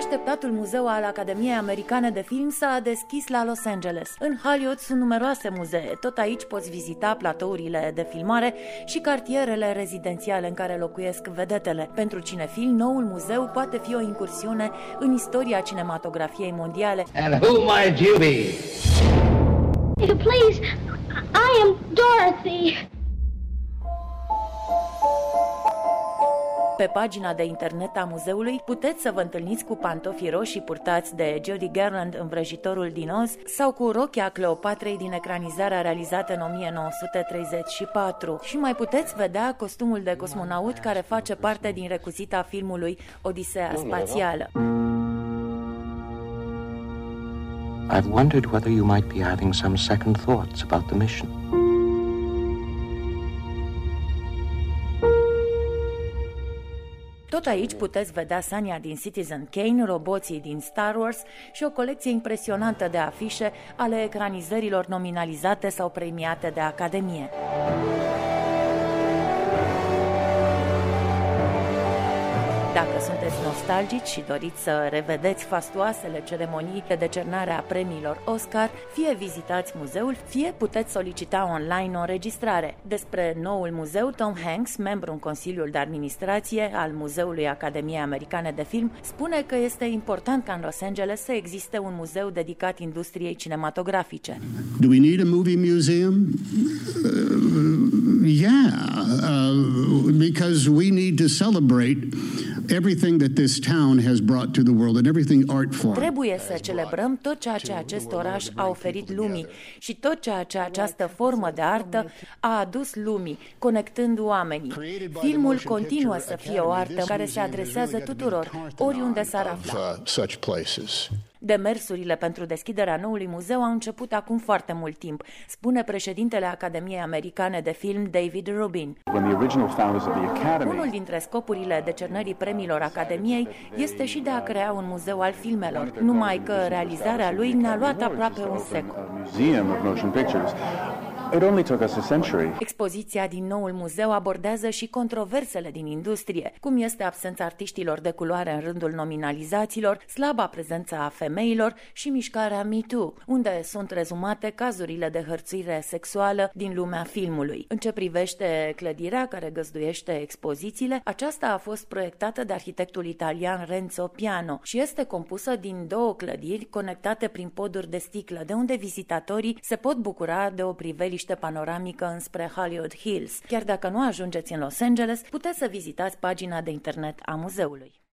așteptatul muzeu al Academiei Americane de Film s-a deschis la Los Angeles. În Hollywood sunt numeroase muzee. Tot aici poți vizita platourile de filmare și cartierele rezidențiale în care locuiesc vedetele. Pentru cinefil, noul muzeu poate fi o incursiune în istoria cinematografiei mondiale. And who might you be? Please, I am Dorothy. Pe pagina de internet a muzeului puteți să vă întâlniți cu pantofii roșii purtați de Judy Garland în vrăjitorul din Oz sau cu rochia Cleopatrei din ecranizarea realizată în 1934 și mai puteți vedea costumul de cosmonaut care face parte din recuzita filmului Odisea Spațială. I've wondered whether you might be having some second thoughts about the mission. Tot aici puteți vedea Sania din Citizen Kane, roboții din Star Wars și o colecție impresionantă de afișe ale ecranizărilor nominalizate sau premiate de Academie. Dacă sunteți nostalgici și doriți să revedeți fastoasele ceremonii de decernare a premiilor Oscar, fie vizitați muzeul, fie puteți solicita online o înregistrare. Despre noul muzeu, Tom Hanks, membru în Consiliul de Administrație al Muzeului Academiei Americane de Film, spune că este important ca în Los Angeles să existe un muzeu dedicat industriei cinematografice. Do we need a movie museum? Uh, yeah, uh, because we need to celebrate everything that this town has brought to the world and everything art form. Trebuie să celebrăm tot ceea ce acest oraș a oferit lumii și tot ceea ce această formă de artă a adus lumii, conectând oamenii. Filmul continuă să fie o artă care se adresează tuturor, oriunde s-ar afla. Demersurile pentru deschiderea noului muzeu au început acum foarte mult timp, spune președintele Academiei Americane de Film David Rubin. Unul dintre scopurile decernării premiilor Academiei este și de a crea un muzeu al filmelor, numai că realizarea lui ne-a luat aproape un secol. It only took us a century. Expoziția din noul muzeu abordează și controversele din industrie, cum este absența artiștilor de culoare în rândul nominalizaților, slaba prezență a femeilor și mișcarea MeToo, unde sunt rezumate cazurile de hărțuire sexuală din lumea filmului. În ce privește clădirea care găzduiește expozițiile, aceasta a fost proiectată de arhitectul italian Renzo Piano și este compusă din două clădiri conectate prin poduri de sticlă, de unde vizitatorii se pot bucura de o priveliște priveliște panoramică înspre Hollywood Hills. Chiar dacă nu ajungeți în Los Angeles, puteți să vizitați pagina de internet a muzeului.